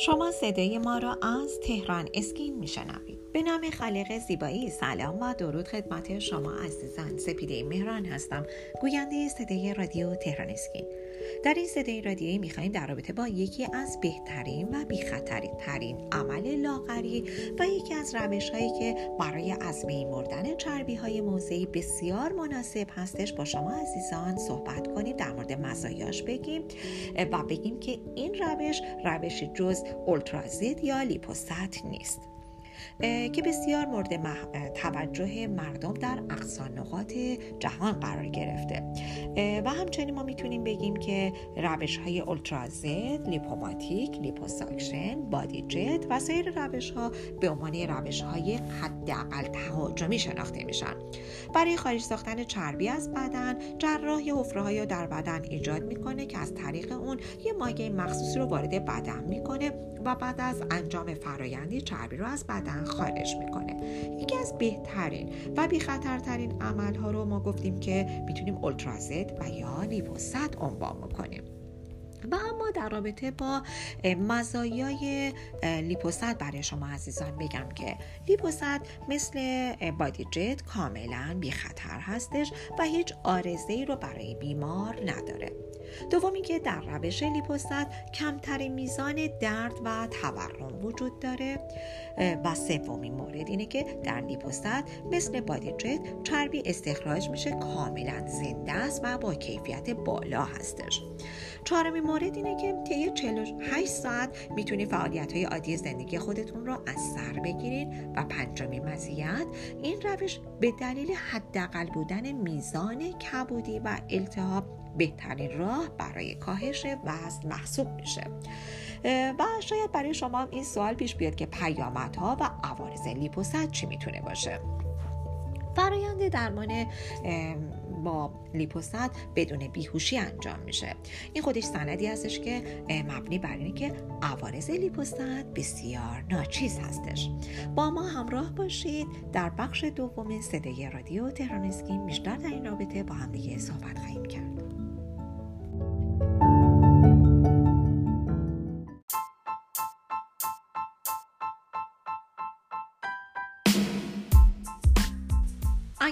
شما صدای ما را از تهران اسکین میشنوید. به نام خالق زیبایی سلام و درود خدمت شما عزیزان. سپیده مهران هستم. گوینده صدای رادیو تهران اسکین. در این صدای رادیویی می‌خواهیم در رابطه با یکی از بهترین و بیخطری ترین عمل لاغری و یکی از روش هایی که برای از بین مردن چربی های موضعی بسیار مناسب هستش با شما عزیزان صحبت کنیم در مورد مزایاش بگیم و بگیم که این روش روش جز اولتراز یا لیپوست نیست. که بسیار مورد توجه مردم در اقصا نقاط جهان قرار گرفته. و همچنین ما می‌تونیم بگیم که روش های اولتراز، لیپوماتیک، لیپوساکشن، بادی جت و سایر روش ها به عنوان روش های حداقل تهاجمی شناخته میشن. برای خارج ساختن چربی از بدن جراح یه حفره در بدن ایجاد می‌کنه که از طریق اون یه مایع مخصوصی رو وارد بدن می‌کنه و بعد از انجام فرایندی چربی رو از بدن خارج می‌کنه. یکی از بهترین و بی خطرترین عمل ها رو ما گفتیم که می‌تونیم اولترازد و یا لیپوست عنوان می‌کنیم و اما در رابطه با مزایای لیپوست برای شما عزیزان بگم که لیپوست مثل بادی جت کاملا بی خطر هستش و هیچ آرزه ای رو برای بیمار نداره. دومی که در روش لیپوست کمترین میزان درد و تورم وجود داره. و سومین مورد اینه که در لیپوست مثل بادی جت چربی استخراج میشه کاملا زنده است و با کیفیت بالا هستش. چهارمین مورد اینه که طی 48 ساعت می‌تونید فعالیت های عادی زندگی خودتون رو از سر بگیرید و پنجمین مزیت این روش به دلیل حداقل بودن میزان کبودی و التهاب بهترین راه برای کاهش وزن محسوب میشه. و شاید برای شما این سوال پیش بیاد که پیامدها و عوارض لیپوست چی می‌تونه باشه. فرایند درمان با لیپوست بدون بیهوشی انجام میشه. این خودش سندی هستش که مبنی بر اینه که عوارض لیپوست بسیار ناچیز هستش. با ما همراه باشید در بخش دوم صدای رادیو تهران اسکین بیشتر در این رابطه با هم دیگه صحبت خواهیم کرد.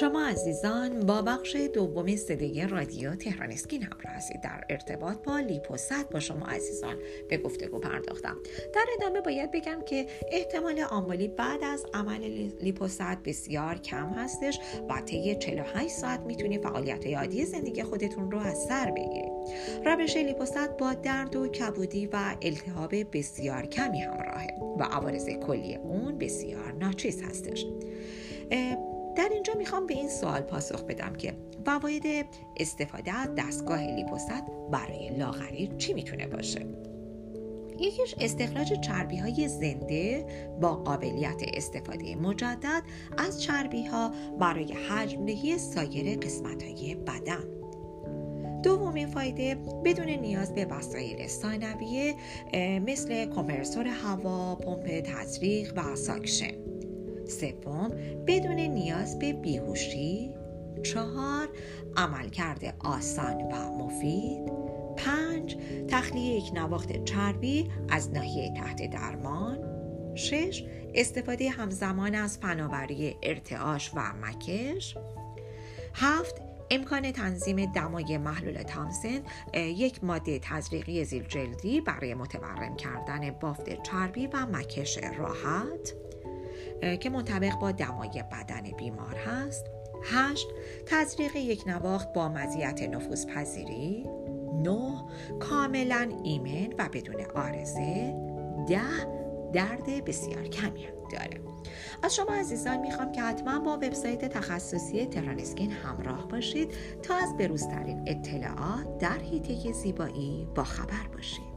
شما عزیزان با بخش دوم صدای رادیو تهران اسکین همراه هستید. در ارتباط با لیپوست با شما عزیزان به گفتگو پرداختم. در ادامه باید بگم که احتمال آمالی بعد از عمل لیپوست بسیار کم هستش و طی 48 ساعت می‌تونید فعالیت عادی زندگی خودتون رو از سر بگیرید. روش لیپوست با درد و کبودی و التهاب بسیار کمی همراهه و عوارض کلی اون بسیار ناچیز هستش. در اینجا می‌خوام به این سوال پاسخ بدم که فواید استفاده از دستگاه لیپوست برای لاغری چی می‌تونه باشه؟ یکیش استخراج چربی های زنده با قابلیت استفاده مجدد از چربی ها برای حجمدهی سایر قسمت های بدن. دومین فایده بدون نیاز به وسایل ثانویه مثل کمپرسور هوا، پمپ تزریق و ساکشن. سوم بدون نیاز به بیهوشی. چهار عملکرد آسان و مفید. پنج تخلیه یک نواخت چربی از ناحیه تحت درمان. شش استفاده همزمان از فناوری ارتعاش و مکش. هفت امکان تنظیم دمای محلول تامسن یک ماده تزریقی زیر جلدی برای متورم کردن بافت چربی و مکش راحت. که منطبق با دمای بدن بیمار هست. هشت تزریق یک نواخت با مزیت نفوذ پذیری نه کاملا ایمن و بدون آرزه. ده درد بسیار کمی داره. از شما عزیزان می‌خوام که حتما با وبسایت تخصصی تهران اسکین همراه باشید تا از بروزترین اطلاعات در حیطه زیبایی با خبر باشید.